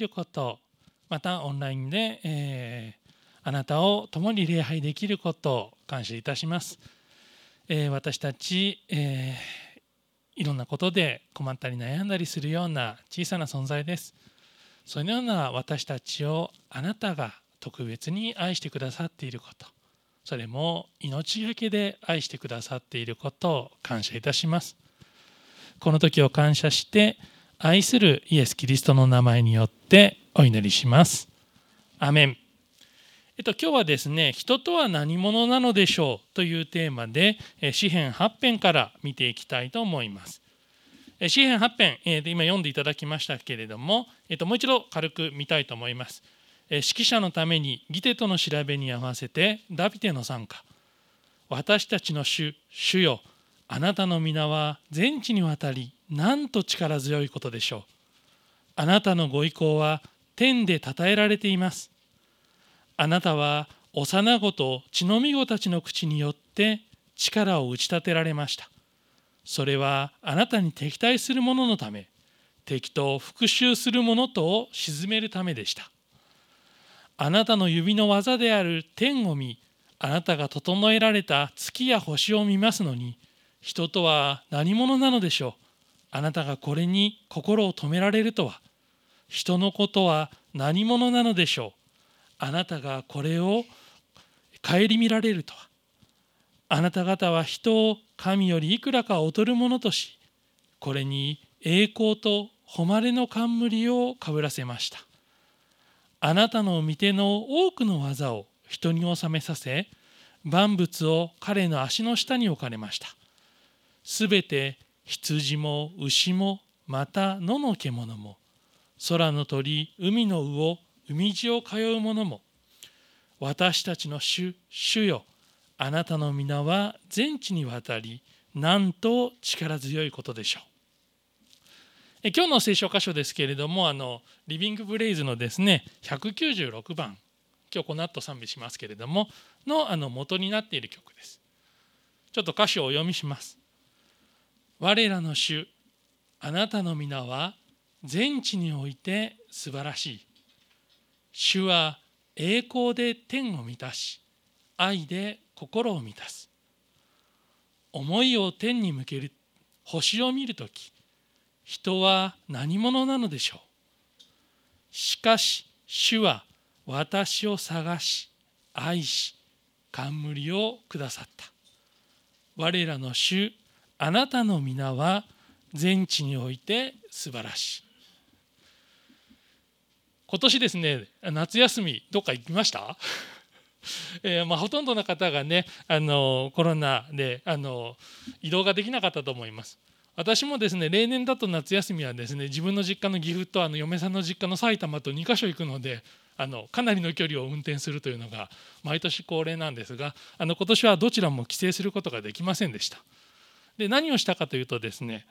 ることまたオンラインで、えー、あなたを共に礼拝できることを感謝いたします。えー、私たち、えー、いろんなことで困ったり悩んだりするような小さな存在です。そのような私たちをあなたが特別に愛してくださっていることそれも命がけで愛してくださっていることを感謝いたしますこの時を感謝して愛するイエス・キリストの名前によってお祈りしますアメンえっと、今日はですね、人とは何者なのでしょうというテーマで、詩編8編から見ていきたいと思います。詩編8編、え今読んでいただきましたけれども、えっと、もう一度軽く見たいと思います。指揮者のためにギテとの調べに合わせてダビデの参加私たちの主主よあなたの皆は全地にわたりなんと力強いことでしょう。あなたのご意向は天で称えられています。あなたは幼子と血のみ子たちの口によって力を打ち立てられました。それはあなたに敵対する者のため敵と復讐する者とを鎮めるためでした。あなたの指の技である天を見あなたが整えられた月や星を見ますのに人とは何者なのでしょう。あなたがこれに心を止められるとは。人のことは何者なのでしょう。あなたがこれを顧みられるとは。あなた方は人を神よりいくらか劣るものとしこれに栄光と誉れの冠をかぶらせました。あなたの御手の多くの技を人に収めさせ万物を彼の足の下に置かれました。すべて羊も牛もまた野の獣も空の鳥海の魚海地を通う者も私たちの主主よあなたの皆は全地にわたりなんと力強いことでしょう。え今日の聖書箇所ですけれどもあのリビング・ブレイズのですね196番今日この後賛美しますけれどものあの元になっている曲です。ちょっと歌詞をお読みします。我らの主あなたの皆は全地において素晴らしい。主は栄光で天を満たし愛で心を満たす。思いを天に向ける星を見るとき人は何者なのでしょう。しかし主は私を探し愛し冠をくださった。我らの主あなたの皆は全地において素晴らしい。今年ですね夏休みどっか行きました？えー、まあ、ほとんどの方がねあのコロナであの移動ができなかったと思います。私もですね例年だと夏休みはですね自分の実家の岐阜とあの嫁さんの実家の埼玉と2か所行くのであのかなりの距離を運転するというのが毎年恒例なんですがあの今年はどちらも帰省することができませんでした。で何をしたかというとですね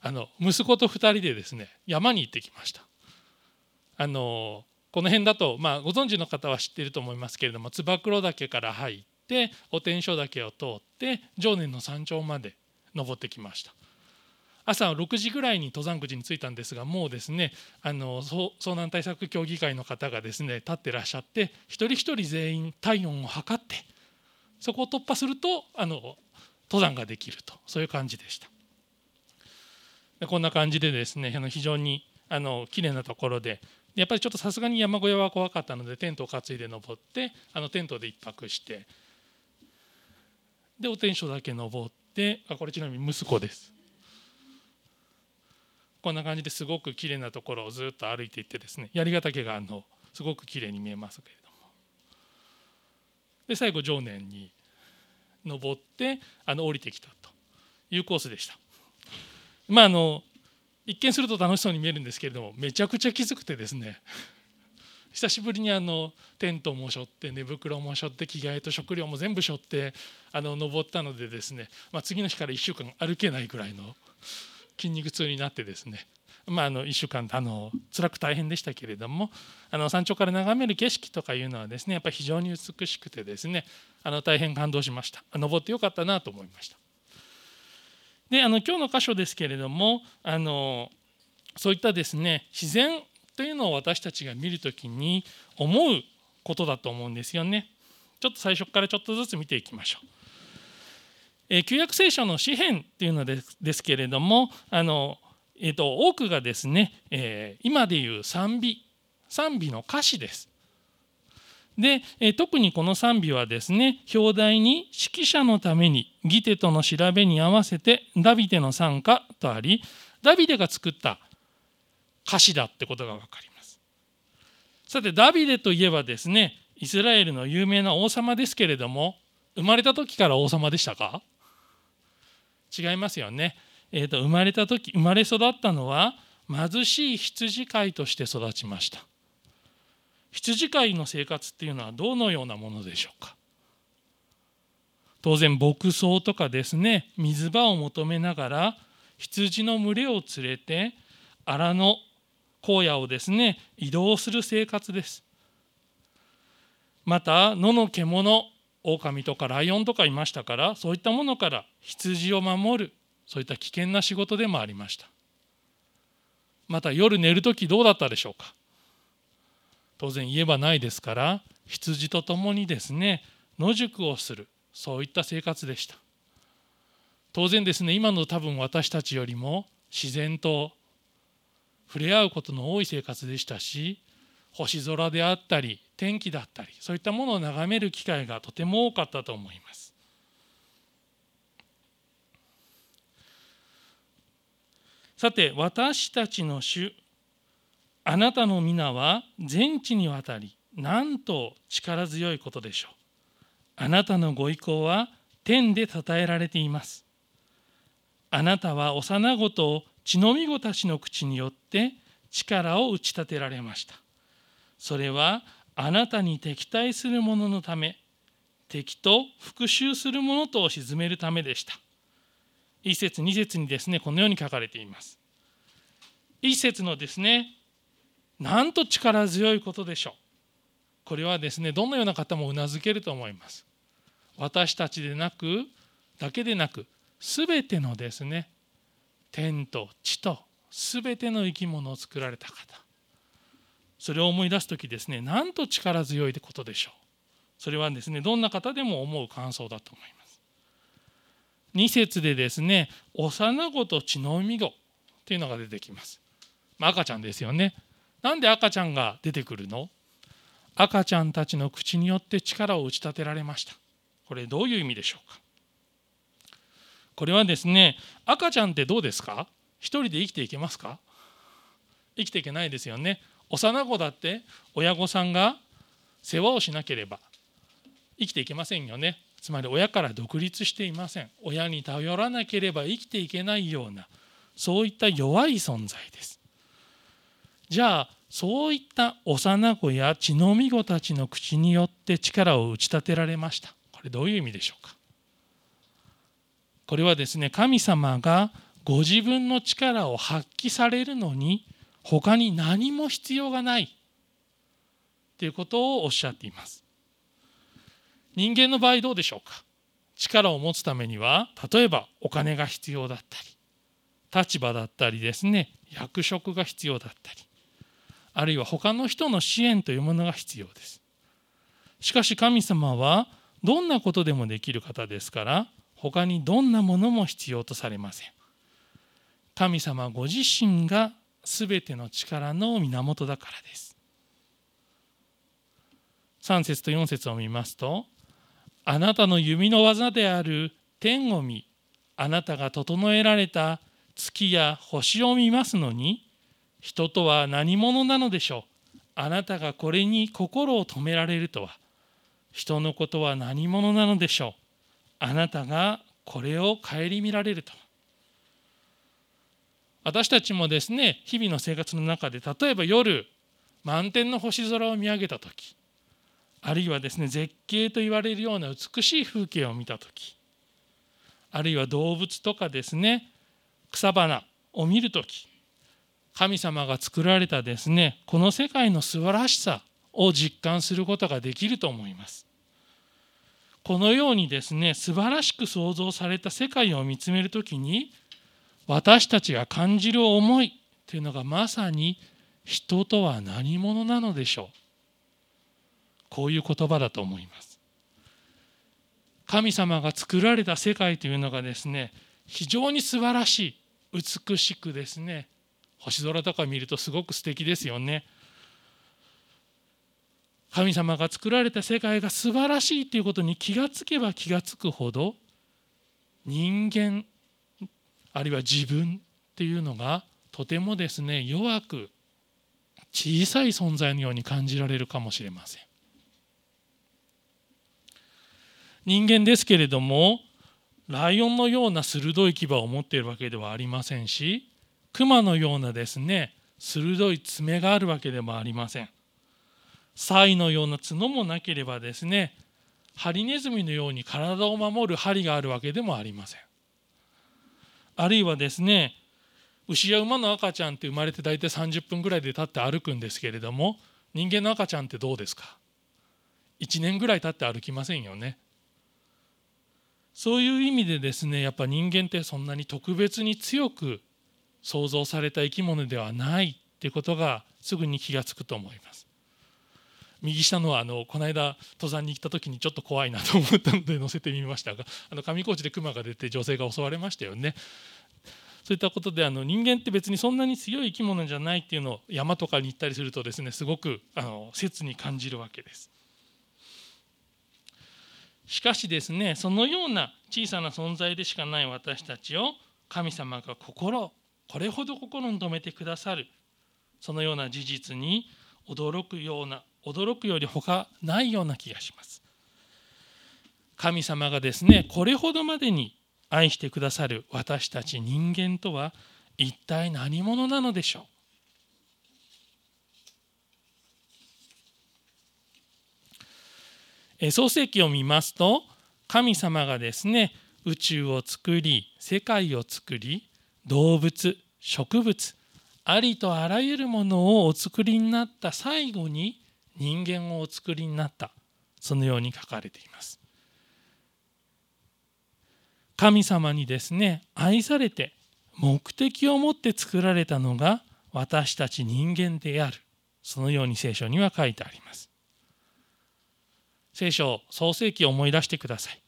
あの息子と2人でですね山に行ってきました。あのこの辺だと、まあ、ご存知の方は知っていると思いますけれども燕岳から入ってお天正岳を通って常年の山頂まで登ってきました。朝6時ぐらいに登山口に着いたんですがもうですねあの遭難対策協議会の方がですね立ってらっしゃって一人一人全員体温を測ってそこを突破するとあの登山ができると。そういう感じでした。でこんな感じでですね非常にあの綺麗なところでやっぱりちょっとさすがに山小屋は怖かったのでテントを担いで登ってあのテントで1泊してでお天正だけ登ってあこれちなみに息子です。こんな感じですごく綺麗なところをずっと歩いていってですね槍ヶ岳があのすごく綺麗に見えますけれども。で最後常念に登ってあの降りてきたというコースでした。まああの一見すると楽しそうに見えるんですけれどもめちゃくちゃきつくてですね 久しぶりにあのテントも背負って寝袋も背負って着替えと食料も全部背負ってあの登ったのでですね、まあ、次の日から1週間歩けないぐらいの筋肉痛になってですねまあ、あの1週間あの辛く大変でしたけれどもあの山頂から眺める景色とかいうのはですねやっぱり非常に美しくてですねあの大変感動しました登ってよかったなと思いましたであの今日の箇所ですけれどもあのそういったですね自然というのを私たちが見るときに思うことだと思うんですよね。ちょっと最初からちょっとずつ見ていきましょう。えー、旧約聖書の詩篇っていうのですですけれどもあの、えーと、多くがですね、えー、今でいう賛美賛美の歌詞です。で、え、特にこの賛美はですね表題に指揮者のためにギテとの調べに合わせてダビデの賛歌とありダビデが作った歌詞だってことが分かります。さてダビデといえばですねイスラエルの有名な王様ですけれども生まれた時から王様でしたか？違いますよね。えーと、生まれた時生まれ育ったのは貧しい羊飼いとして育ちました。羊飼いの生活っていうのはどのようなものでしょうか？当然牧草とかですね水場を求めながら羊の群れを連れて荒野荒野をですね移動する生活です。また野の獣狼とかライオンとかいましたからそういったものから羊を守るそういった危険な仕事でもありました。また夜寝る時どうだったでしょうか？当然言えばないですから羊と共にですね野宿をするそういった生活でした当然ですね今の多分私たちよりも自然と触れ合うことの多い生活でしたし星空であったり天気だったりそういったものを眺める機会がとても多かったと思います。さて私たちの主あなたの皆は全地にわたりなんと力強いことでしょう。あなたのご意向は天で称えられています。あなたは幼子と血のみ子たちの口によって力を打ち立てられました。それはあなたに敵対する者のため敵と復讐する者とを鎮めるためでした一節二節にですねこのように書かれています一節のですねなんと力強いことでしょう。これはですねどのような方もうなずけると思います。私たちでなくだけでなく全てのですね天と地と全ての生き物を作られた方。それを思い出す時ですねなんと力強いことでしょう。それはですねどんな方でも思う感想だと思います。2節でですね幼子と血の海子というのが出てきます、まあ、赤ちゃんですよね。なんで赤ちゃんが出てくるの？赤ちゃんたちの口によって力を打ち立てられました。これどういう意味でしょうか？これはですね赤ちゃんってどうですか？一人で生きていけますか？生きていけないですよね。幼子だって親御さんが世話をしなければ生きていけませんよね。つまり親から独立していません。親に頼らなければ生きていけないようなそういった弱い存在です。じゃあそういった幼子や血のみ子たちの口によって力を打ち立てられました。これどういう意味でしょうか？これはですね神様がご自分の力を発揮されるのに他に何も必要がない。ということをおっしゃっています。人間の場合どうでしょうか？力を持つためには例えばお金が必要だったり立場だったりですね役職が必要だったりあるいは他の人の支援というものが必要ですしかし神様はどんなことでもできる方ですから他にどんなものも必要とされません神様ご自身が全ての力の源だからです。3節と4節を見ますと「あなたの弓の技である天を見あなたが整えられた月や星を見ますのに人とは何者なのでしょう？あなたがこれに心を止められるとは。人のことは何者なのでしょう？あなたがこれを顧みられると私たちもですね日々の生活の中で例えば夜満天の星空を見上げた時あるいはですね絶景と言われるような美しい風景を見た時あるいは動物とかですね草花を見る時神様が作られたですねこの世界の素晴らしさを実感することができると思います。このようにですね素晴らしく創造された世界を見つめる時に私たちが感じる思いというのがまさに人とは何者なのでしょうこういう言葉だと思います神様が作られた世界というのがですね非常に素晴らしい美しくですね星空とか見るとすごく素敵ですよね神様が作られた世界が素晴らしいということに気がつけば気がつくほど人間あるいは自分っていうのがとてもですね弱く小さい存在のように感じられるかもしれません。人間ですけれどもライオンのような鋭い牙を持っているわけではありませんし熊のようなですね鋭い爪があるわけでもありません。サイのような角もなければですねハリネズミのように体を守る針があるわけでもありません。あるいはですね牛や馬の赤ちゃんって生まれて大体30分ぐらいで立って歩くんですけれども人間の赤ちゃんってどうですか？1年ぐらい経って歩きませんよねそういう意味でですねやっぱ人間ってそんなに特別に強く想像された生き物ではないってことがすぐに気が付くと思います右下のはあのこの間登山に行った時にちょっと怖いなと思ったので載せてみましたが あの上高地で熊が出て女性が襲われましたよねそういったことであの人間って別にそんなに強い生き物じゃないっていうのを山とかに行ったりするとですねすごくあの切に感じるわけです。しかしですねそのような小さな存在でしかない私たちを神様が心これほど心に留めてくださるそのような事実に驚くような驚くより他ないような気がします。神様がですねこれほどまでに愛してくださる私たち人間とは一体何者なのでしょう創世記を見ますと神様がですね宇宙を作り世界を作り動物植物ありとあらゆるものをお作りになった最後に人間をお作りになった。そのように書かれています。神様にですね愛されて目的を持って作られたのが私たち人間である。そのように聖書には書いてあります。聖書創世記を思い出してください。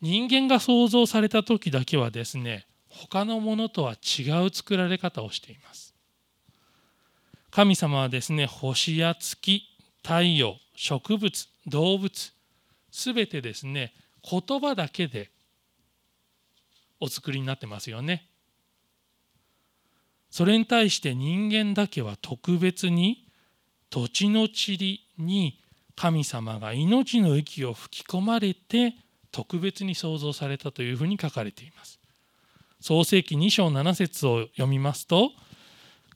人間が創造された時だけはですね他のものとは違う作られ方をしています神様はですね星や月太陽植物動物すべてですね言葉だけでお作りになってますよね。それに対して人間だけは特別に土地の塵に神様が命の息を吹き込まれて特別に創造されたというふうに書かれています。創世記2章7節を読みますと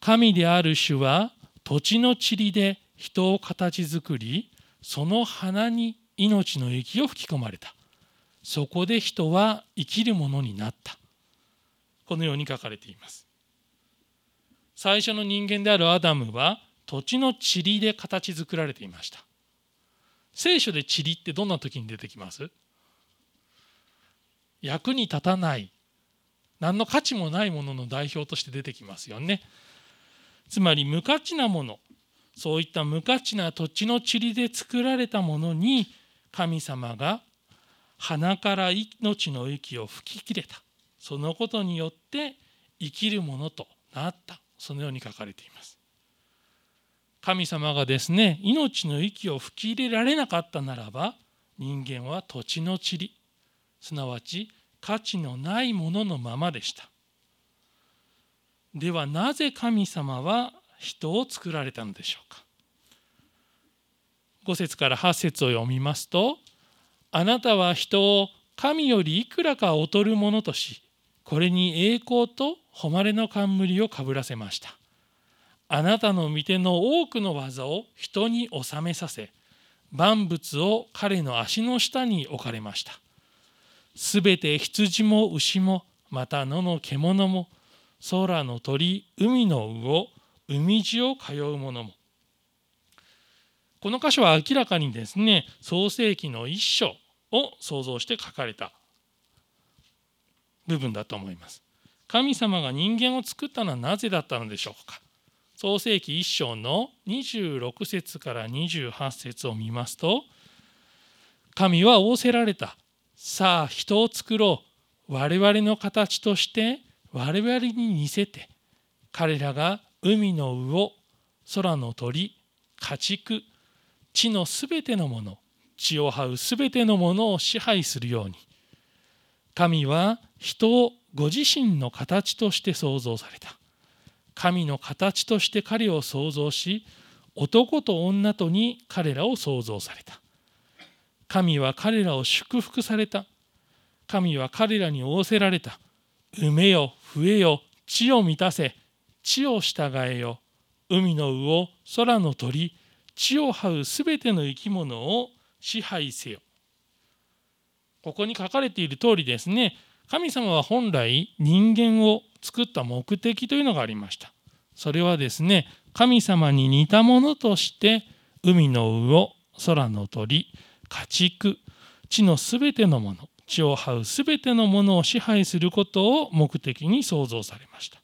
神である主は土地の塵で人を形作りその花に命の息を吹き込まれた。そこで人は生きるものになった。このように書かれています。最初の人間であるアダムは土地の塵で形作られていました。聖書で塵ってどんな時に出てきます？役に立たない。何の価値もないものの代表として出てきますよね。つまり無価値なものそういった無価値な土地の塵で作られたものに神様が鼻から命の息を吹き切れた。そのことによって生きるものとなった。そのように書かれています。神様がですね命の息を吹き入れられなかったならば人間は土地の塵すなわち価値のないもののままでした。ではなぜ神様は人を作られたのでしょうか。5節から8節を読みますとあなたは人を神よりいくらか劣るものとしこれに栄光と誉れの冠をかぶらせました。あなたの御手の多くの技を人に収めさせ万物を彼の足の下に置かれました。すべて羊も牛もまた野の獣も空の鳥海の魚海地を通う者も。この箇所は明らかにですね創世記の一章を想像して書かれた部分だと思います。神様が人間を作ったのはなぜだったのでしょうか。創世紀1章の26節から28節を見ますと神は仰せられた。さあ人を作ろう。我々の形として我々に似せて彼らが海の魚空の鳥家畜地のすべてのもの地を這うすべてのものを支配するように。神は人をご自身の形として創造された。神の形として彼を創造し男と女とに彼らを創造された。神は彼らを祝福された。神は彼らに仰せられた。埋めよ増えよ地を満たせ。地を従えよ。海の魚空の鳥。地を這うすべての生き物を支配せよ。ここに書かれている通りですね。神様は本来人間を作った目的というのがありました。それはですね神様に似たものとして海の魚空の鳥。家畜地のすべてのもの地を這うすべてのものを支配することを目的に創造されました。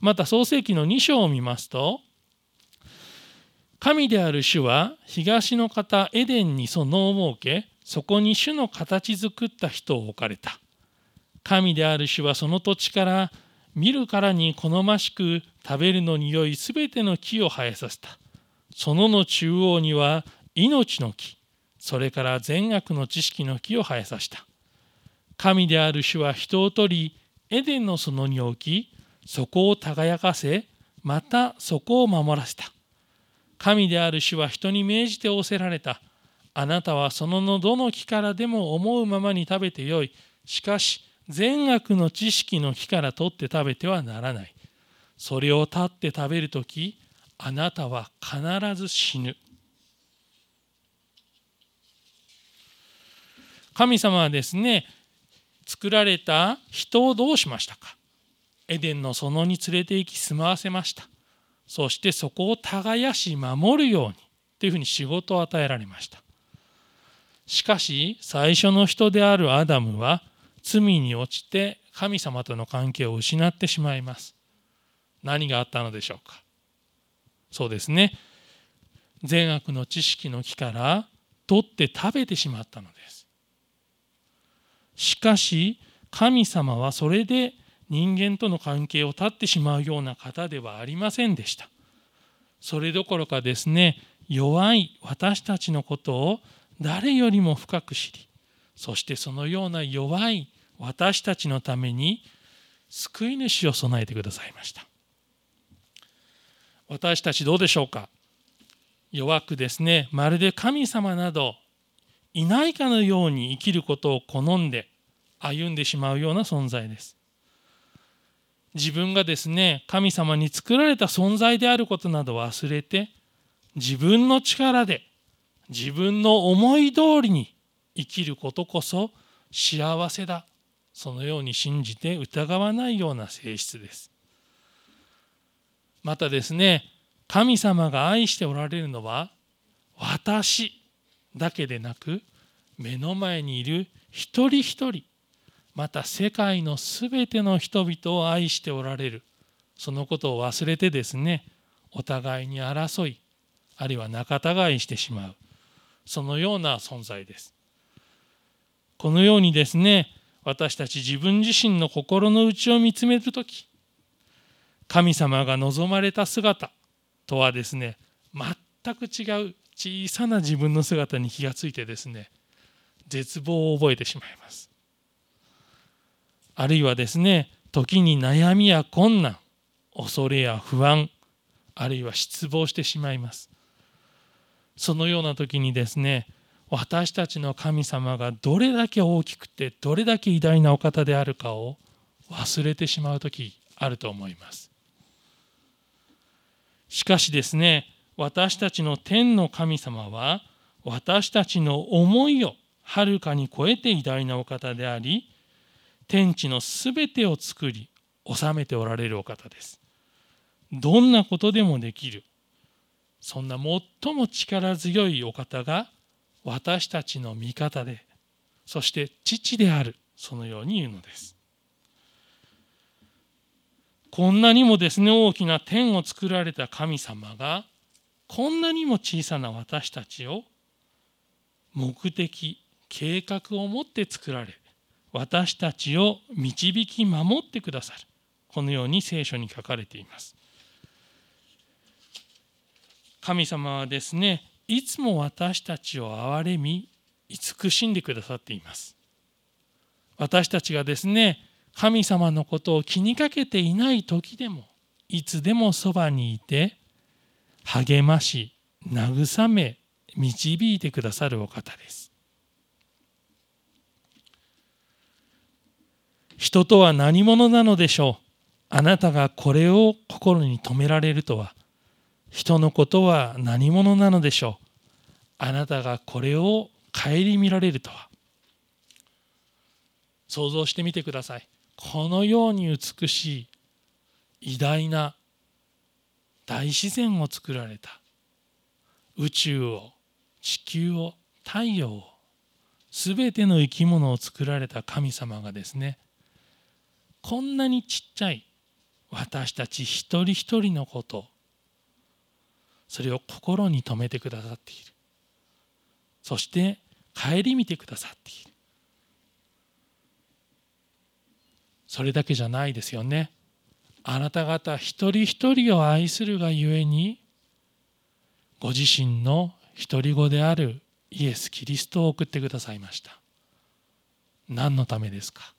また創世記の2章を見ますと神である主は東の方エデンに園を設けそこに主の形作った人を置かれた。神である主はその土地から見るからに好ましく食べるのに良いすべての木を生えさせた。園の中央には命の木それから善悪の知識の木を生えさせた。神である主は人を取りエデンの園に置きそこを輝かせまたそこを守らせた。神である主は人に命じて仰せられた。あなたはそののどの木からでも思うままに食べてよい。しかし善悪の知識の木から取って食べてはならない。それを立って食べるときあなたは必ず死ぬ。神様はですね作られた人をどうしましたか？エデンの園に連れて行き住まわせました。そしてそこを耕し守るようにというふうに仕事を与えられました。しかし最初の人であるアダムは罪に落ちて神様との関係を失ってしまいます。何があったのでしょうか？そうですね。善悪の知識の木から取って食べてしまったのです。しかし神様はそれで人間との関係を断ってしまうような方ではありませんでした。それどころかですね弱い私たちのことを誰よりも深く知りそしてそのような弱い私たちのために救い主を備えてくださいました。私たちどうでしょうか？弱くですねまるで神様などいないかのように生きることを好んで歩んでしまうような存在です。自分がですね神様に作られた存在であることなど忘れて自分の力で自分の思い通りに生きることこそ幸せだそのように信じて疑わないような性質です。またですね神様が愛しておられるのは私。だけでなく目の前にいる一人一人また世界のすべての人々を愛しておられる。そのことを忘れてですねお互いに争いあるいは仲違いしてしまう。そのような存在です。このようにですね私たち自分自身の心の内を見つめる時神様が望まれた姿とはですね全く違う小さな自分の姿に気がついてですね絶望を覚えてしまいます。あるいはですね時に悩みや困難恐れや不安あるいは失望してしまいます。そのような時にですね私たちの神様がどれだけ大きくてどれだけ偉大なお方であるかを忘れてしまう時あると思います。しかしですね私たちの天の神様は私たちの思いをはるかに超えて偉大なお方であり天地のすべてを作り治めておられるお方です。どんなことでもできるそんな最も力強いお方が私たちの味方でそして父であるそのように言うのです。こんなにもですね大きな天を作られた神様がこんなにも小さな私たちを目的計画を持って作られ私たちを導き守ってくださる。このように聖書に書かれています。神様はですねいつも私たちを憐れみ慈しんでくださっています。私たちがですね神様のことを気にかけていない時でもいつでもそばにいて励まし慰め導いてくださるお方です。人とは何者なのでしょう？あなたがこれを心に留められるとは。人のことは何者なのでしょう？あなたがこれを顧みられるとは。想像してみてください。このように美しい偉大な大自然を作られた。宇宙を地球を太陽を全ての生き物を作られた神様がですねこんなにちっちゃい私たち一人一人のことそれを心に留めてくださっている。そして顧みてくださっている。それだけじゃないですよね。あなた方一人一人を愛するがゆえにご自身の独り子であるイエス・キリストを送ってくださいました。何のためですか？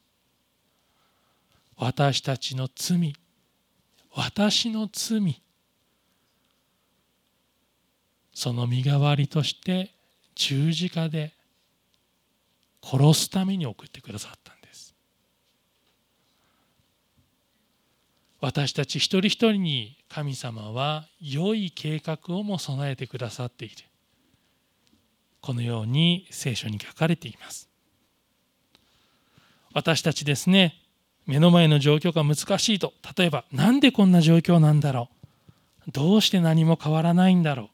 私たちの罪私の罪その身代わりとして十字架で殺すために送ってくださったんです。私たち一人一人に神様は良い計画をも備えてくださっている。このように聖書に書かれています。私たちですね目の前の状況が難しいと例えば何でこんな状況なんだろう。どうして何も変わらないんだろう。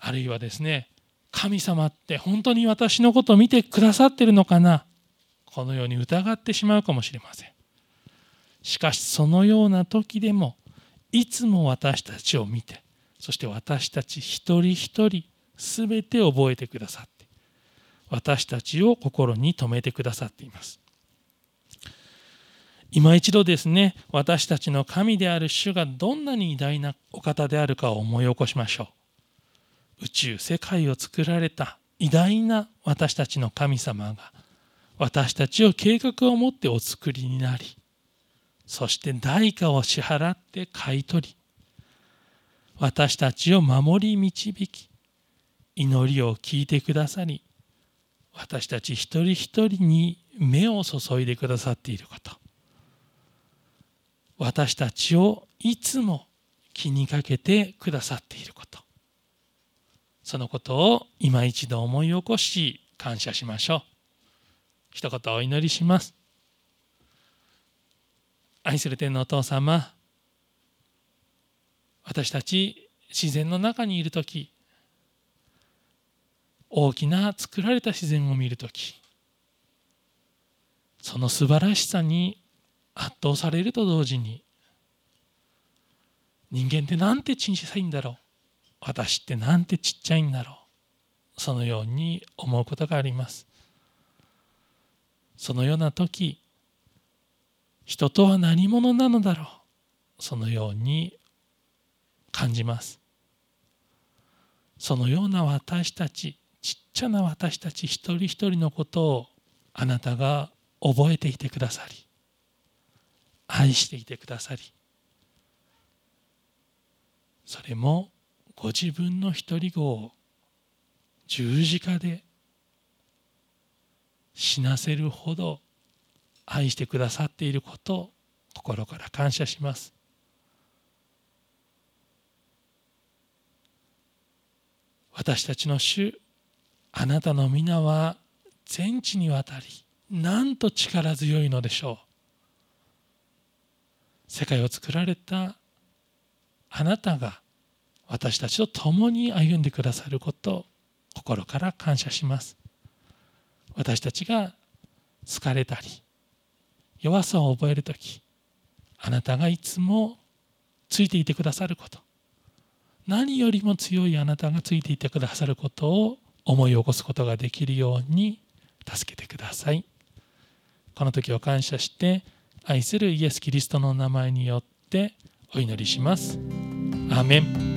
あるいはですね神様って本当に私のことを見てくださってるのかな。このように疑ってしまうかもしれません。しかしそのような時でもいつも私たちを見てそして私たち一人一人全て覚えてくださって私たちを心に留めてくださっています。今一度ですね私たちの神である主がどんなに偉大なお方であるかを思い起こしましょう。宇宙世界を作られた偉大な私たちの神様が私たちを計画を持ってお作りになりそして代価を支払って買い取り私たちを守り導き祈りを聞いてくださり私たち一人一人に目を注いでくださっていること。私たちをいつも気にかけてくださっていること。そのことを今一度思い起こし感謝しましょう。一言お祈りします。愛する天のお父様私たち自然の中にいる時大きな作られた自然を見る時その素晴らしさに圧倒されると同時に人間ってなんて小さいんだろう私ってなんてちっちゃいんだろうそのように思うことがあります。そのような時人とは何者なのだろう。そのように感じます。そのような私たちちっちゃな私たち一人一人のことをあなたが覚えていてくださり愛していてくださりそれもご自分の一人子を十字架で死なせるほど愛してくださっていることを心から感謝します。私たちの主あなたの皆は全地にわたりなんと力強いのでしょう。世界を作られたあなたが私たちと共に歩んでくださることを心から感謝します。私たちが疲れたり弱さを覚える時あなたがいつもついていてくださること。何よりも強いあなたがついていてくださることを思い起こすことができるように助けてください。この時を感謝して愛するイエス・キリストの名前によってお祈りします。アメン。